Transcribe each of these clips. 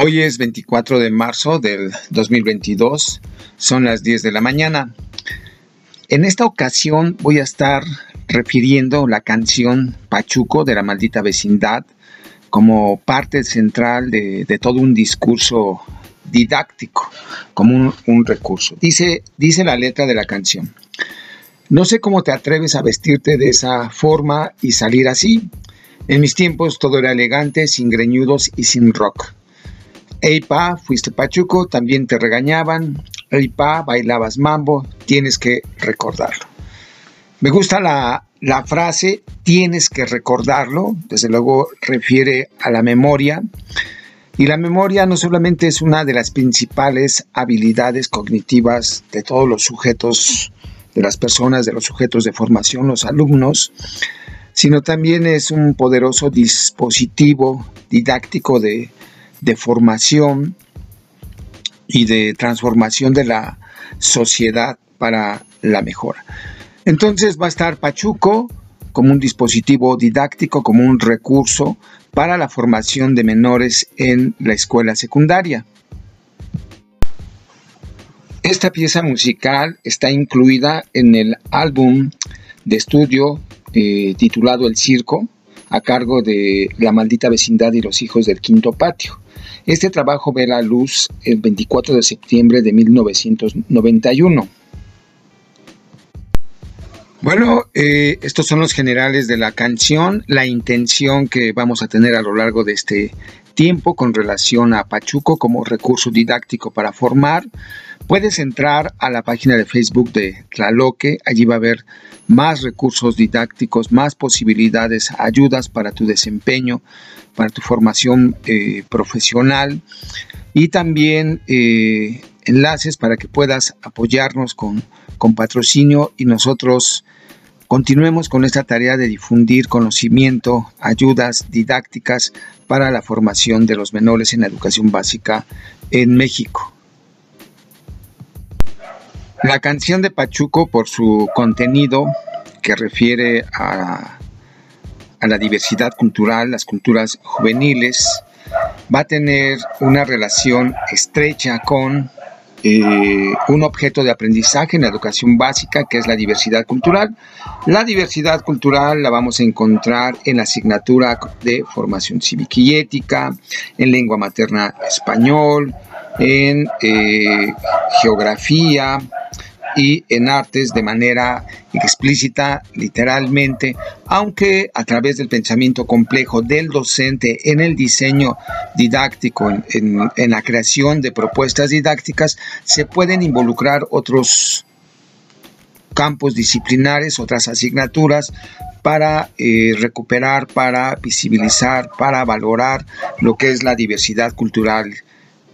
Hoy es 24 de marzo del 2022, son las 10 de la mañana. En esta ocasión voy a estar refiriendo la canción Pachuco de la maldita vecindad como parte central de, todo un discurso didáctico, como un, un, recurso. Dice, dice la letra de la canción, no sé cómo te atreves a vestirte de esa forma y salir así. En mis tiempos todo era elegante, sin greñudos y sin rock. Ey pa, fuiste pachuco, también te regañaban. Ey pa, bailabas mambo, tienes que recordarlo. Me gusta la, la frase, tienes que recordarlo, desde luego refiere a la memoria. Y la memoria no solamente es una de las principales habilidades cognitivas de todos los sujetos, de las personas, de los sujetos de formación, los alumnos, sino también es un poderoso dispositivo didáctico de, de formación y de transformación de la sociedad para la mejora. Entonces va a estar Pachuco como un dispositivo didáctico, como un recurso para la formación de menores en la escuela secundaria. Esta pieza musical está incluida en el álbum de estudio eh, titulado El Circo, a cargo de La maldita vecindad y los hijos del quinto patio. Este trabajo ve la luz el 24 de septiembre de 1991. Bueno, eh, estos son los generales de la canción, la intención que vamos a tener a lo largo de este tiempo con relación a Pachuco como recurso didáctico para formar. Puedes entrar a la página de Facebook de Tlaloque, allí va a haber más recursos didácticos, más posibilidades, ayudas para tu desempeño, para tu formación eh, profesional y también eh, enlaces para que puedas apoyarnos con, con patrocinio y nosotros continuemos con esta tarea de difundir conocimiento, ayudas didácticas para la formación de los menores en la educación básica en México. La canción de Pachuco, por su contenido que refiere a, la diversidad cultural, las culturas juveniles, va a tener una relación estrecha con eh, un objeto de aprendizaje en la educación básica que es la diversidad cultural. La diversidad cultural la vamos a encontrar en la asignatura de formación cívica y ética, en lengua materna español, en eh, geografía, y en artes de manera explícita, literalmente, aunque a través del pensamiento complejo del docente en el diseño didáctico, en, la creación de propuestas didácticas, se pueden involucrar otros campos disciplinares, otras asignaturas para eh, recuperar, para visibilizar, para valorar lo que es la diversidad cultural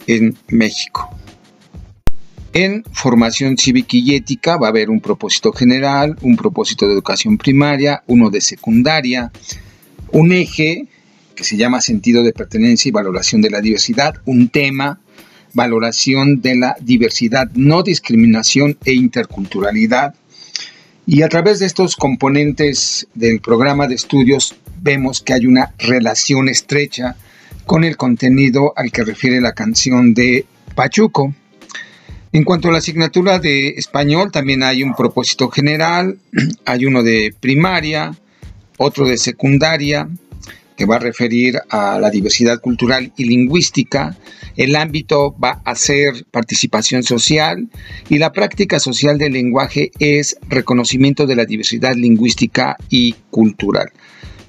en México. En formación cívica y ética va a haber un propósito general, un propósito de educación primaria, uno de secundaria, un eje que se llama sentido de pertenencia y valoración de la diversidad, un tema, valoración de la diversidad, no discriminación e interculturalidad. Y a través de estos componentes del programa de estudios vemos que hay una relación estrecha con el contenido al que refiere la canción de Pachuco. En cuanto a la asignatura de español, también hay un propósito general, hay uno de primaria, otro de secundaria, que va a referir a la diversidad cultural y lingüística. El ámbito va a ser participación social y la práctica social del lenguaje es reconocimiento de la diversidad lingüística y cultural.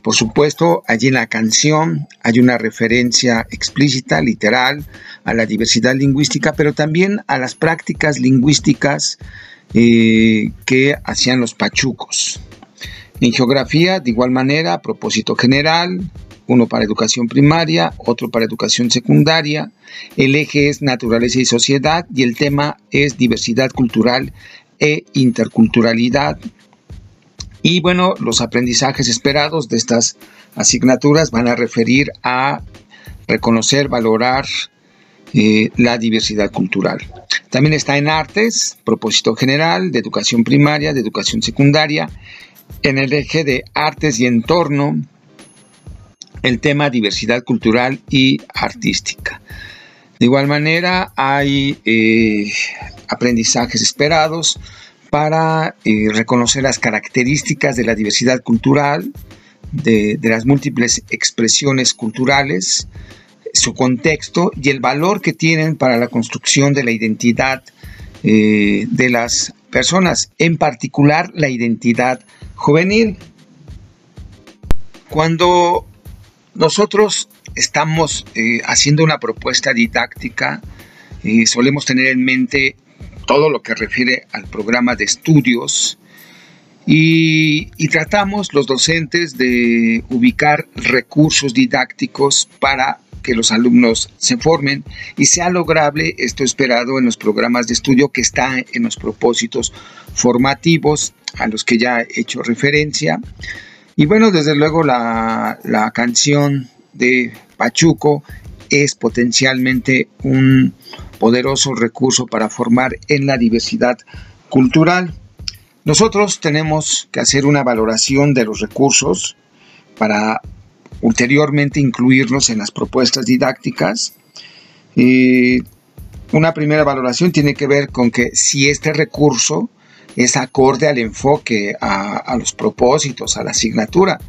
Por supuesto, allí en la canción hay una referencia explícita, literal, a la diversidad lingüística, pero también a las prácticas lingüísticas eh, que hacían los pachucos. En geografía, de igual manera, propósito general, uno para educación primaria, otro para educación secundaria. El eje es naturaleza y sociedad y el tema es diversidad cultural e interculturalidad. Y bueno, los aprendizajes esperados de estas asignaturas van a referir a reconocer, valorar eh, la diversidad cultural. También está en artes, propósito general, de educación primaria, de educación secundaria, en el eje de artes y entorno, el tema diversidad cultural y artística. De igual manera, hay eh, aprendizajes esperados para eh, reconocer las características de la diversidad cultural, de, las múltiples expresiones culturales, su contexto y el valor que tienen para la construcción de la identidad eh, de las personas, en particular la identidad juvenil. Cuando nosotros estamos eh, haciendo una propuesta didáctica, solemos tener en mente todo lo que refiere al programa de estudios y, tratamos los docentes de ubicar recursos didácticos para que los alumnos se formen y sea lograble esto esperado en los programas de estudio que está en los propósitos formativos a los que ya he hecho referencia. Y bueno, desde luego la, la canción de Pachuco es potencialmente un poderoso recurso para formar en la diversidad cultural. Nosotros tenemos que hacer una valoración de los recursos para ulteriormente incluirlos en las propuestas didácticas. una primera valoración tiene que ver con que si este recurso es acorde al enfoque, a, los propósitos, a la asignatura.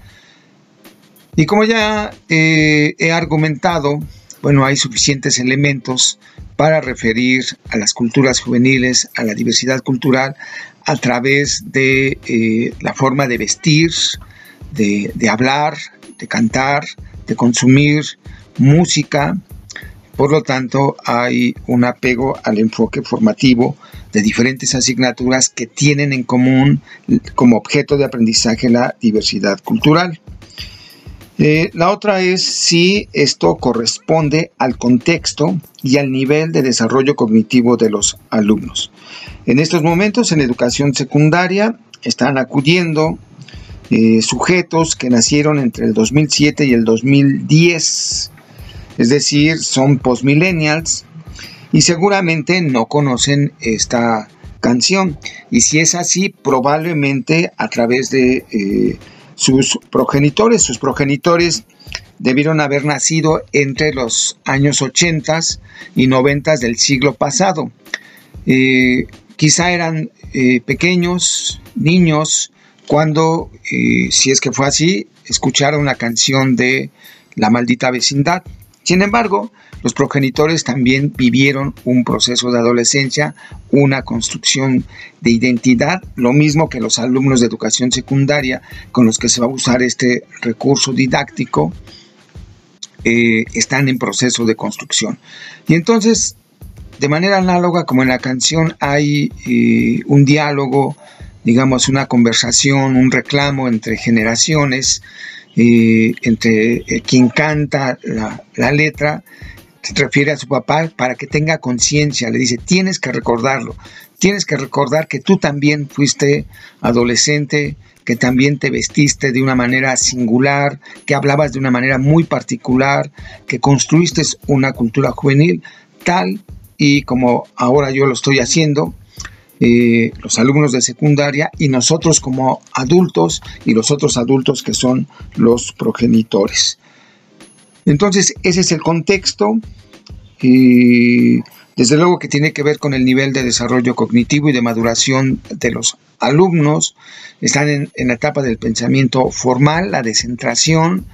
Y como ya eh, he argumentado, bueno, hay suficientes elementos para referir a las culturas juveniles, a la diversidad cultural, a través de eh, la forma de vestir, de, hablar, de cantar, de consumir música. Por lo tanto, hay un apego al enfoque formativo de diferentes asignaturas que tienen en común como objeto de aprendizaje la diversidad cultural. Eh, la otra es si esto corresponde al contexto y al nivel de desarrollo cognitivo de los alumnos. En estos momentos en educación secundaria están acudiendo eh, sujetos que nacieron entre el 2007 y el 2010, es decir, son postmillennials y seguramente no conocen esta canción. Y si es así, probablemente a través de... Eh, sus progenitores. Sus progenitores debieron haber nacido entre los años 80 y 90 del siglo pasado. Eh, quizá eran eh, pequeños, niños, cuando, eh, si es que fue así, escucharon la canción de La maldita vecindad. Sin embargo, los progenitores también vivieron un proceso de adolescencia, una construcción de identidad, lo mismo que los alumnos de educación secundaria con los que se va a usar este recurso didáctico, eh, están en proceso de construcción. Y entonces, de manera análoga como en la canción hay eh, un diálogo, digamos una conversación, un reclamo entre generaciones, entre eh, quien canta la, letra, se refiere a su papá para que tenga conciencia, le dice, tienes que recordarlo, tienes que recordar que tú también fuiste adolescente, que también te vestiste de una manera singular, que hablabas de una manera muy particular, que construiste una cultura juvenil tal y como ahora yo lo estoy haciendo, eh, los alumnos de secundaria y nosotros como adultos y los otros adultos que son los progenitores. Entonces, ese es el contexto. y desde luego que tiene que ver con el nivel de desarrollo cognitivo y de maduración de los alumnos. Están en, en la etapa del pensamiento formal, la descentración,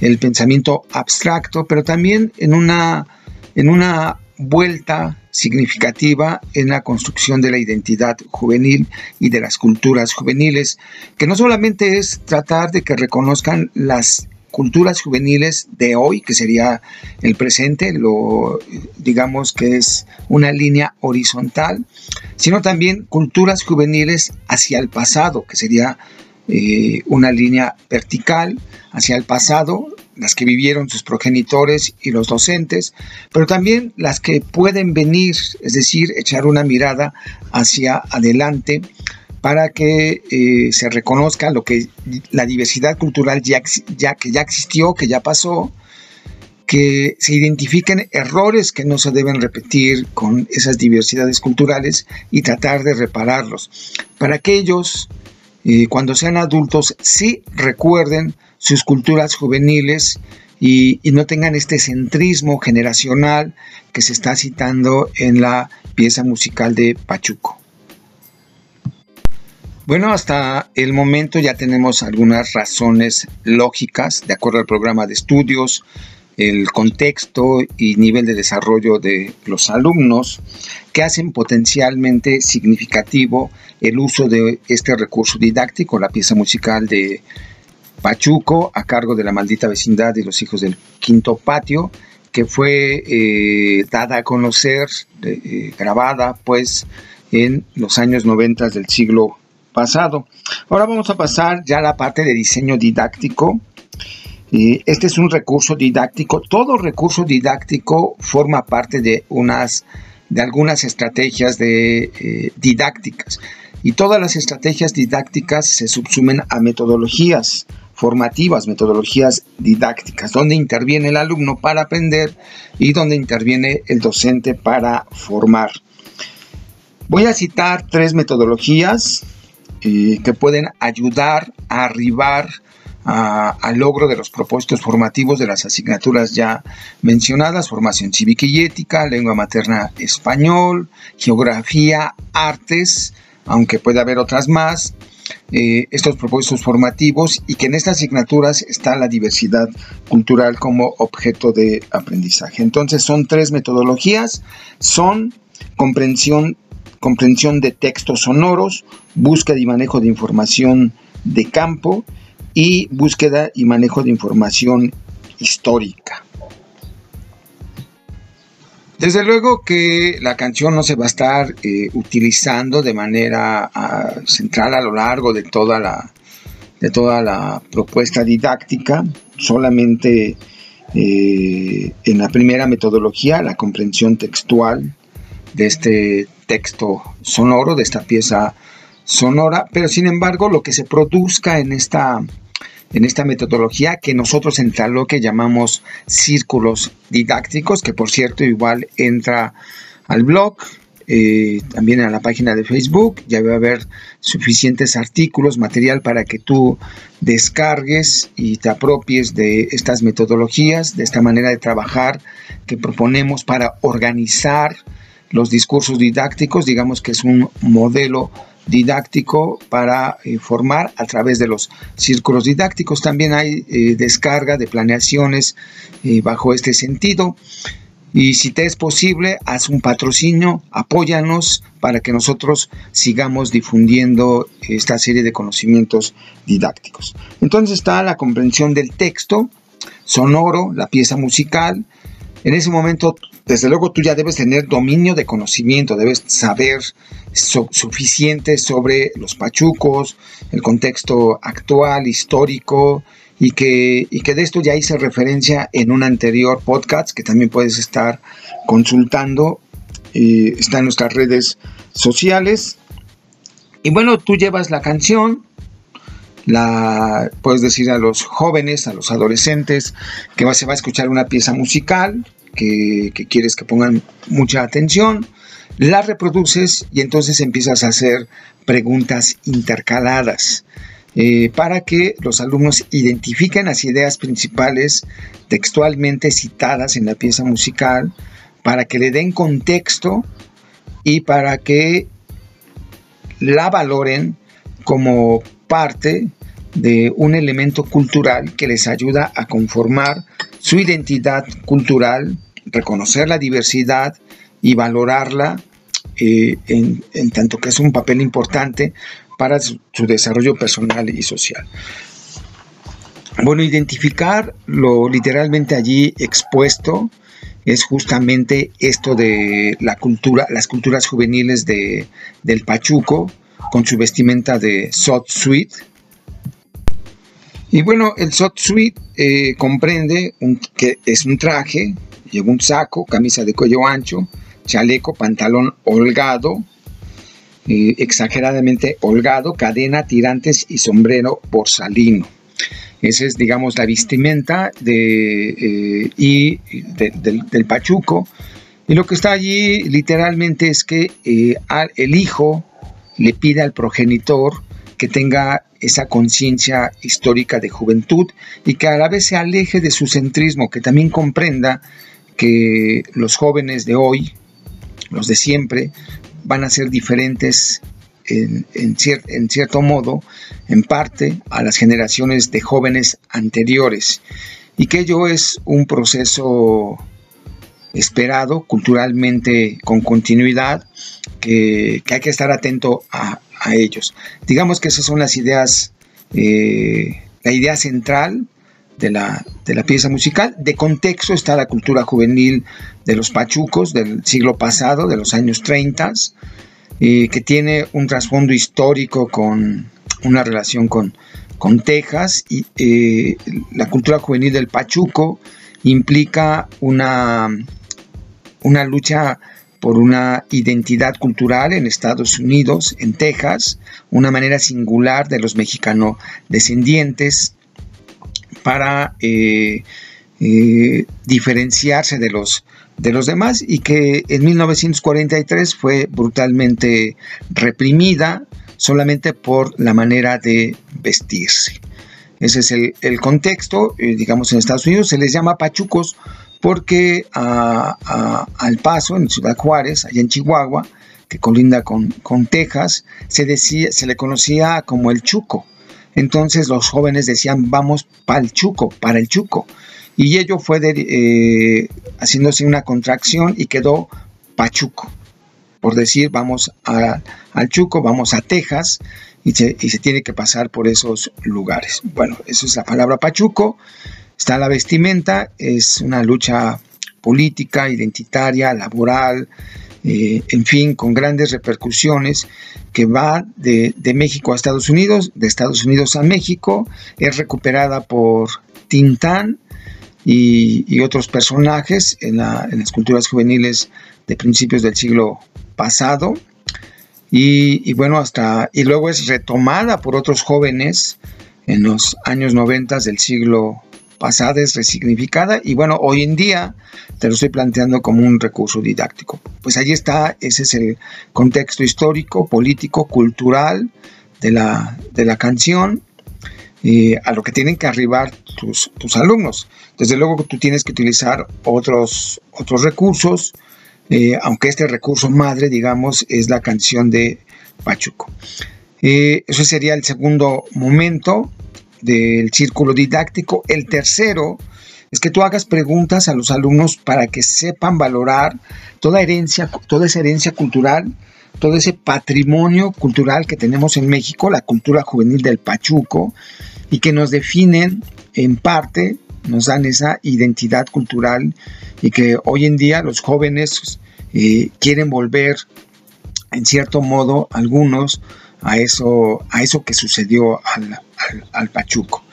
el pensamiento abstracto, pero también en una, en una vuelta significativa en la construcción de la identidad juvenil y de las culturas juveniles, que no solamente es tratar de que reconozcan las culturas juveniles de hoy, que sería el presente, lo digamos que es una línea horizontal, sino también culturas juveniles hacia el pasado, que sería eh, una línea vertical hacia el pasado, las que vivieron sus progenitores y los docentes, pero también las que pueden venir, es decir, echar una mirada hacia adelante para que eh, se reconozca lo que la diversidad cultural ya, que ya existió, que ya pasó, que se identifiquen errores que no se deben repetir con esas diversidades culturales y tratar de repararlos. Para aquellos eh, cuando sean adultos, sí recuerden sus culturas juveniles y, no tengan este centrismo generacional que se está citando en la pieza musical de Pachuco. Bueno, hasta el momento ya tenemos algunas razones lógicas de acuerdo al programa de estudios, el contexto y nivel de desarrollo de los alumnos que hacen potencialmente significativo el uso de este recurso didáctico, la pieza musical de Pachuco a cargo de la maldita vecindad y los hijos del quinto patio, que fue eh, dada a conocer, eh, grabada pues en los años 90 del siglo pasado. Ahora vamos a pasar ya a la parte de diseño didáctico. este es un recurso didáctico. Todo recurso didáctico forma parte de unas de algunas estrategias eh, didácticas. Y todas las estrategias didácticas se subsumen a metodologías formativas, metodologías didácticas, donde interviene el alumno para aprender y donde interviene el docente para formar. Voy a citar tres metodologías eh, que pueden ayudar a arribar al logro de los propósitos formativos de las asignaturas ya mencionadas, formación cívica y ética, lengua materna español, geografía, artes, aunque puede haber otras más, eh, estos propósitos formativos y que en estas asignaturas está la diversidad cultural como objeto de aprendizaje. Entonces son tres metodologías, son comprensión, comprensión de textos sonoros, búsqueda y manejo de información de campo y búsqueda y manejo de información histórica. Desde luego que la canción no se va a estar eh, utilizando de manera ah, central a lo largo de toda la, de toda la propuesta didáctica, solamente eh, en la primera metodología, la comprensión textual de este texto sonoro, de esta pieza sonora, pero sin embargo lo que se produzca en esta en esta metodología que nosotros en que llamamos círculos didácticos, que por cierto igual entra al blog, eh, también a la página de Facebook, ya va a haber suficientes artículos, material para que tú descargues y te apropies de estas metodologías, de esta manera de trabajar que proponemos para organizar los discursos didácticos, digamos que es un modelo didáctico para eh, formar a través de los círculos didácticos. También hay eh, descarga de planeaciones eh, bajo este sentido. Y si te es posible, haz un patrocinio, apóyanos para que nosotros sigamos difundiendo esta serie de conocimientos didácticos. Entonces está la comprensión del texto sonoro, la pieza musical. En ese momento desde luego tú ya debes tener dominio de conocimiento, debes saber suficiente sobre los pachucos, el contexto actual, histórico, y que, que de esto ya hice referencia en un anterior podcast que también puedes estar consultando. está en nuestras redes sociales. Y bueno, tú llevas la canción, la puedes decir a los jóvenes, a los adolescentes, que se va a escuchar una pieza musical que, quieres que pongan mucha atención, la reproduces y entonces empiezas a hacer preguntas intercaladas. Eh, para que los alumnos identifiquen las ideas principales textualmente citadas en la pieza musical, para que le den contexto y para que la valoren como parte de un elemento cultural que les ayuda a conformar su identidad cultural, reconocer la diversidad y valorarla eh, en, tanto que es un papel importante para su, desarrollo personal y social. Bueno, identificar lo literalmente allí expuesto es justamente esto de la cultura, las culturas juveniles de, del Pachuco, con su vestimenta de Sot Suite, y bueno, el SOT Suite eh, comprende que es un traje, lleva un saco, camisa de cuello ancho, chaleco, pantalón holgado, eh, exageradamente holgado, cadena, tirantes y sombrero borsalino. Esa es, digamos, la vestimenta de, eh, y del, pachuco. Y lo que está allí literalmente es que el hijo le pide al progenitor que tenga esa conciencia histórica de juventud y que a la vez se aleje de su centrismo, que también comprenda que los jóvenes de hoy, los de siempre, van a ser diferentes en, en, cierto modo, en parte, a las generaciones de jóvenes anteriores. Y que ello es un proceso esperado culturalmente con continuidad que, hay que estar atento a, ellos. Digamos que esas son las ideas, eh, la idea central de la, de la, pieza musical. De contexto está la cultura juvenil de los pachucos del siglo pasado, de los años 30, eh, que tiene un trasfondo histórico con una relación con, con Texas y eh, la cultura juvenil del Pachuco implica una, una lucha por una identidad cultural en Estados Unidos, en Texas, una manera singular de los mexicanos descendientes para eh, eh, diferenciarse de los, de los demás y que en 1943 fue brutalmente reprimida solamente por la manera de vestirse. Ese es el, contexto, eh, digamos en Estados Unidos se les llama pachucos porque al paso en Ciudad Juárez, allá en Chihuahua, que colinda con, Texas, se, decía, se le conocía como el chuco. Entonces los jóvenes decían, vamos para el chuco, para el chuco. Y ello fue eh, haciéndose una contracción y quedó pachuco. Por decir, vamos al chuco, vamos a Texas y se, y se tiene que pasar por esos lugares. Bueno, eso es la palabra pachuco. Está la vestimenta, es una lucha política, identitaria, laboral, eh, en fin, con grandes repercusiones, que va de, México a Estados Unidos, de Estados Unidos a México, es recuperada por Tintán y, otros personajes en, las culturas juveniles de principios del siglo pasado. Y, y, bueno, hasta, y luego es retomada por otros jóvenes en los años 90 del siglo pasada es resignificada y bueno, hoy en día te lo estoy planteando como un recurso didáctico. Pues allí está, ese es el contexto histórico, político, cultural de la, de la canción, eh, a lo que tienen que arribar tus, tus, alumnos. Desde luego que tú tienes que utilizar otros, otros recursos, eh, aunque este recurso madre, digamos, es la canción de Pachuco. Eh, eso sería el segundo momento del círculo didáctico. El tercero es que tú hagas preguntas a los alumnos para que sepan valorar toda herencia, toda esa herencia cultural, todo ese patrimonio cultural que tenemos en México, la cultura juvenil del Pachuco, y que nos definen en parte, nos dan esa identidad cultural y que hoy en día los jóvenes eh, quieren volver, en cierto modo, algunos a eso, a eso que sucedió al, Pachuco.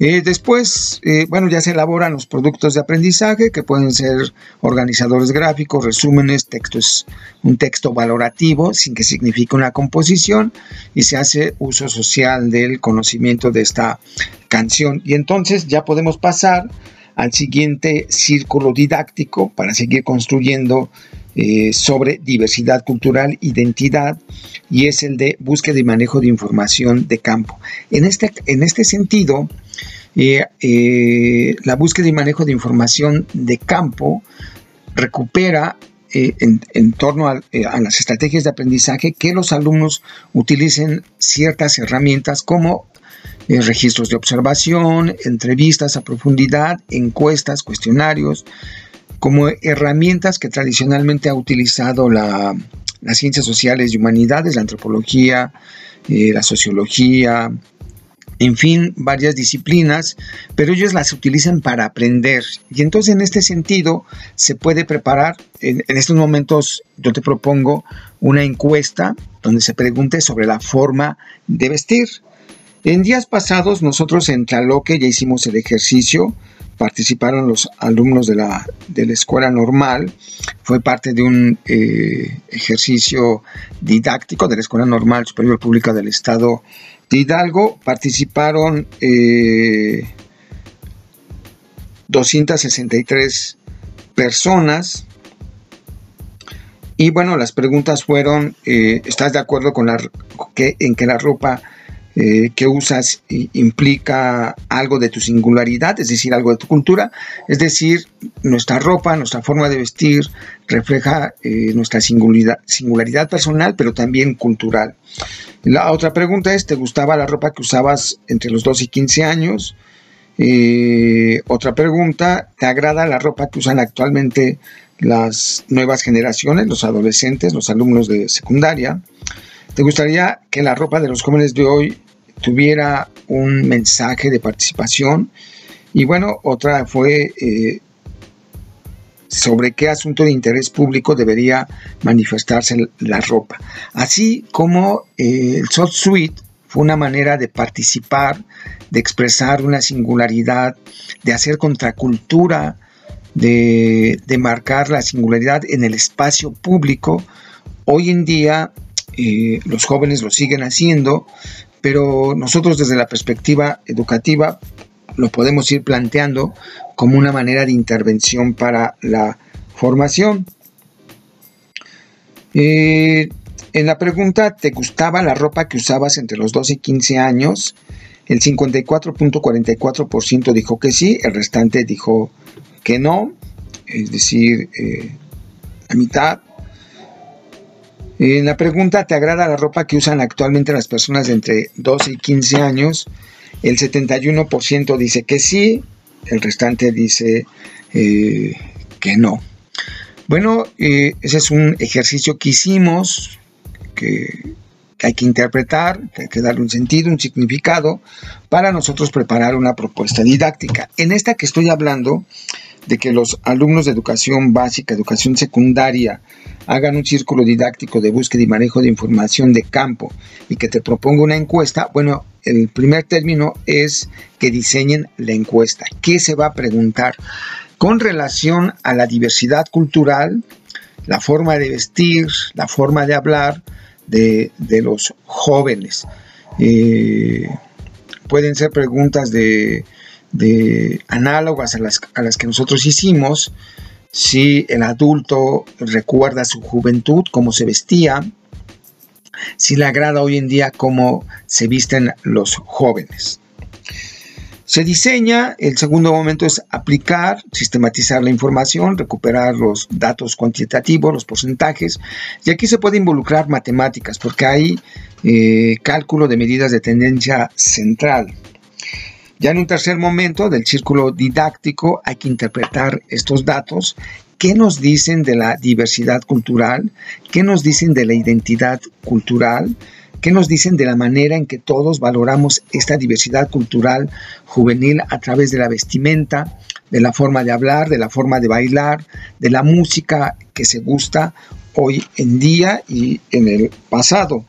Eh, después, eh, bueno, ya se elaboran los productos de aprendizaje que pueden ser organizadores gráficos, resúmenes, textos, un texto valorativo sin que signifique una composición y se hace uso social del conocimiento de esta canción. Y entonces ya podemos pasar al siguiente círculo didáctico para seguir construyendo eh, sobre diversidad cultural, identidad, y es el de búsqueda y manejo de información de campo. En este, en este sentido, eh, eh, la búsqueda y manejo de información de campo recupera en, torno a, a, las estrategias de aprendizaje que los alumnos utilicen ciertas herramientas como registros de observación, entrevistas a profundidad, encuestas, cuestionarios, como herramientas que tradicionalmente ha utilizado las ciencias sociales y humanidades, la antropología, eh, la sociología, en fin, varias disciplinas, pero ellos las utilizan para aprender. Y entonces en este sentido se puede preparar, en, en, estos momentos yo te propongo una encuesta donde se pregunte sobre la forma de vestir. En días pasados nosotros en Tlaloque ya hicimos el ejercicio participaron los alumnos de la, de la escuela normal, fue parte de un eh, ejercicio didáctico de la Escuela Normal Superior Pública del Estado de Hidalgo, participaron 263 eh, personas, y bueno, las preguntas fueron, eh, ¿estás de acuerdo con la, que, en que la ropa eh, que usas implica algo de tu singularidad, es decir, algo de tu cultura, es decir, nuestra ropa, nuestra forma de vestir refleja eh, nuestra singularidad, singularidad personal, pero también cultural. La otra pregunta es, ¿te gustaba la ropa que usabas entre los 12 y 15 años? Eh, otra pregunta, ¿te agrada la ropa que usan actualmente las nuevas generaciones, los adolescentes, los alumnos de secundaria? ¿Te gustaría que la ropa de los jóvenes de hoy tuviera un mensaje de participación? Y bueno, otra fue eh, sobre qué asunto de interés público debería manifestarse la ropa. Así como eh, el soft suite fue una manera de participar, de expresar una singularidad, de hacer contracultura, de, de marcar la singularidad en el espacio público. Hoy en día los jóvenes lo siguen haciendo, pero nosotros desde la perspectiva educativa lo podemos ir planteando como una manera de intervención para la formación. Eh, en la pregunta, ¿te gustaba la ropa que usabas entre los 12 y 15 años? El 54.44% dijo que sí, el restante dijo que no, es decir, eh, la mitad en la pregunta, ¿te agrada la ropa que usan actualmente las personas de entre 12 y 15 años? El 71% dice que sí, el restante dice eh, que no. Bueno, eh, ese es un ejercicio que hicimos, que, que hay que interpretar, que hay que darle un sentido, un significado, para nosotros preparar una propuesta didáctica. En esta que estoy hablando, de que los alumnos de educación básica, educación secundaria, hagan un círculo didáctico de búsqueda y manejo de información de campo y que te proponga una encuesta, bueno, el primer término es que diseñen la encuesta. ¿Qué se va a preguntar? Con relación a la diversidad cultural, la forma de vestir, la forma de hablar de, los jóvenes. Eh, pueden ser preguntas de de análogas a las, que nosotros hicimos, si el adulto recuerda su juventud, cómo se vestía, si le agrada hoy en día cómo se visten los jóvenes. Se diseña, el segundo momento es aplicar, sistematizar la información, recuperar los datos cuantitativos, los porcentajes, y aquí se puede involucrar matemáticas porque hay eh, cálculo de medidas de tendencia central. Ya en un tercer momento del círculo didáctico hay que interpretar estos datos. ¿Qué nos dicen de la diversidad cultural? ¿Qué nos dicen de la identidad cultural? ¿Qué nos dicen de la manera en que todos valoramos esta diversidad cultural juvenil a través de la vestimenta, de la forma de hablar, de la forma de bailar, de la música que se gusta hoy en día y en el pasado?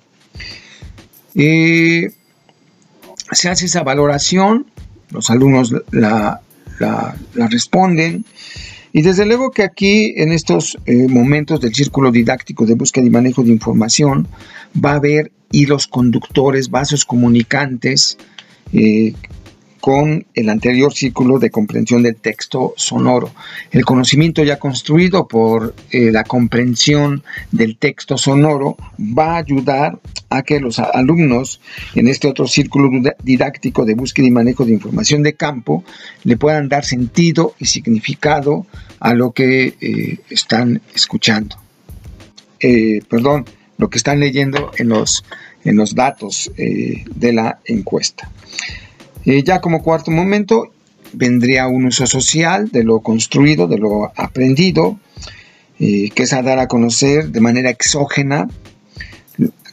Eh, se hace esa valoración los alumnos la, responden. Y desde luego que aquí, en estos eh, momentos del círculo didáctico de búsqueda y manejo de información, va a haber hilos conductores, vasos comunicantes, eh, con el anterior círculo de comprensión del texto sonoro. El conocimiento ya construido por eh, la comprensión del texto sonoro va a ayudar a que los alumnos en este otro círculo didáctico de búsqueda y manejo de información de campo le puedan dar sentido y significado a lo que eh, están escuchando. Eh, perdón, lo que están leyendo en los, en los datos de la encuesta. Eh, ya como cuarto momento vendría un uso social de lo construido, de lo aprendido, eh, que es a dar a conocer de manera exógena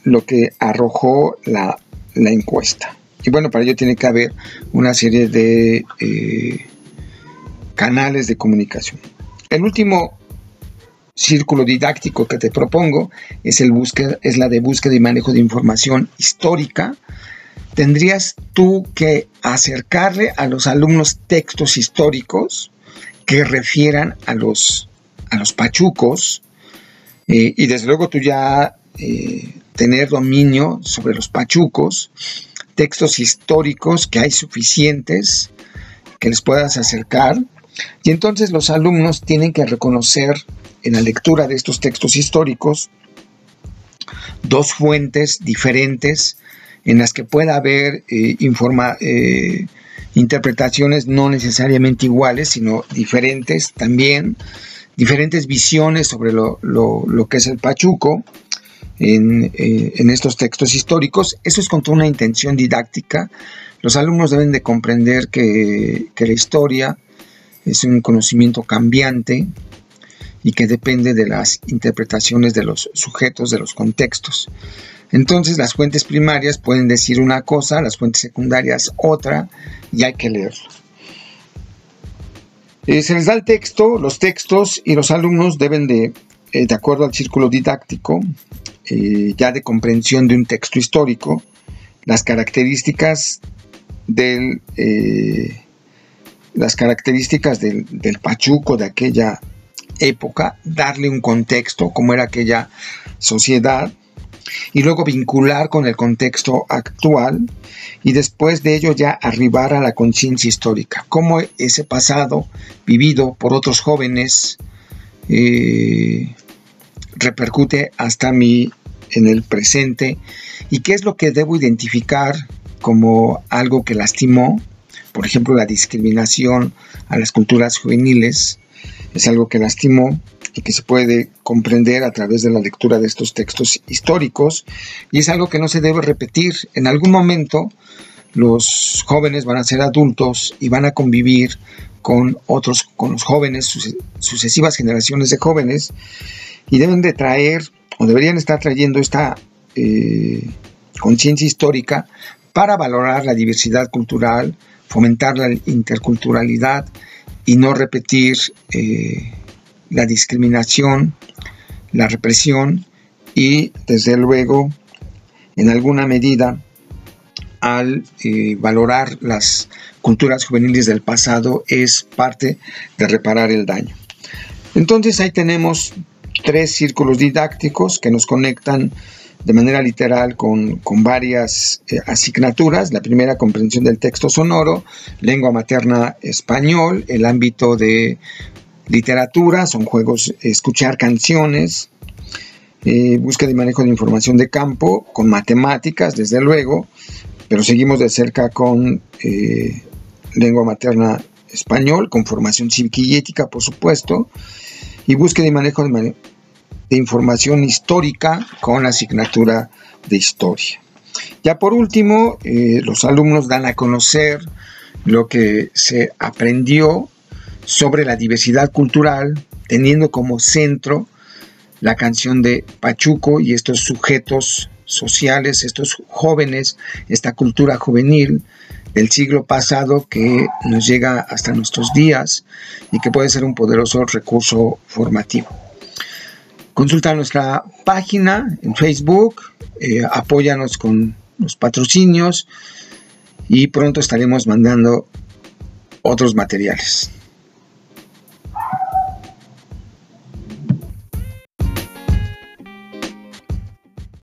lo que arrojó la, encuesta. Y bueno, para ello tiene que haber una serie de eh, canales de comunicación. El último círculo didáctico que te propongo es, el búsqueda, es la de búsqueda y manejo de información histórica, tendrías tú que acercarle a los alumnos textos históricos que refieran a los, a los pachucos eh, y desde luego tú ya eh, tener dominio sobre los pachucos, textos históricos que hay suficientes que les puedas acercar y entonces los alumnos tienen que reconocer en la lectura de estos textos históricos dos fuentes diferentes en las que pueda haber eh, eh, interpretaciones no necesariamente iguales, sino diferentes también, diferentes visiones sobre lo, que es el Pachuco en, estos textos históricos. Eso es con toda una intención didáctica. Los alumnos deben de comprender que, que la historia es un conocimiento cambiante, y que depende de las interpretaciones de los sujetos, de los contextos. Entonces las fuentes primarias pueden decir una cosa, las fuentes secundarias otra, y hay que leerlo. Eh, se les da el texto, los textos, y los alumnos deben de, eh, de acuerdo al círculo didáctico, eh, ya de comprensión de un texto histórico, las características del, las características del, del pachuco de aquella época, darle un contexto, como era aquella sociedad, y luego vincular con el contexto actual y después de ello ya arribar a la conciencia histórica, cómo ese pasado vivido por otros jóvenes eh, repercute hasta mí en el presente y qué es lo que debo identificar como algo que lastimó, por ejemplo la discriminación a las culturas juveniles, es algo que lastimó y que se puede comprender a través de la lectura de estos textos históricos y es algo que no se debe repetir. En algún momento los jóvenes van a ser adultos y van a convivir con otros, con los jóvenes, sucesivas generaciones de jóvenes y deben de traer o deberían estar trayendo esta eh, conciencia histórica para valorar la diversidad cultural, fomentar la interculturalidad, y no repetir eh, la discriminación, la represión y desde luego en alguna medida al eh, valorar las culturas juveniles del pasado es parte de reparar el daño. Entonces ahí tenemos tres círculos didácticos que nos conectan de manera literal con, varias eh, asignaturas. La primera, comprensión del texto sonoro, lengua materna español, el ámbito de literatura, son juegos, escuchar canciones, eh, búsqueda y manejo de información de campo, con matemáticas, desde luego, pero seguimos de cerca con eh, lengua materna español, con formación cívica y ética, por supuesto, y búsqueda y manejo de, de información histórica con la asignatura de historia. Ya por último, eh, los alumnos dan a conocer lo que se aprendió sobre la diversidad cultural, teniendo como centro la canción de Pachuco y estos sujetos sociales, estos jóvenes, esta cultura juvenil del siglo pasado que nos llega hasta nuestros días y que puede ser un poderoso recurso formativo. Consulta nuestra página en Facebook, eh, apóyanos con los patrocinios y pronto estaremos mandando otros materiales.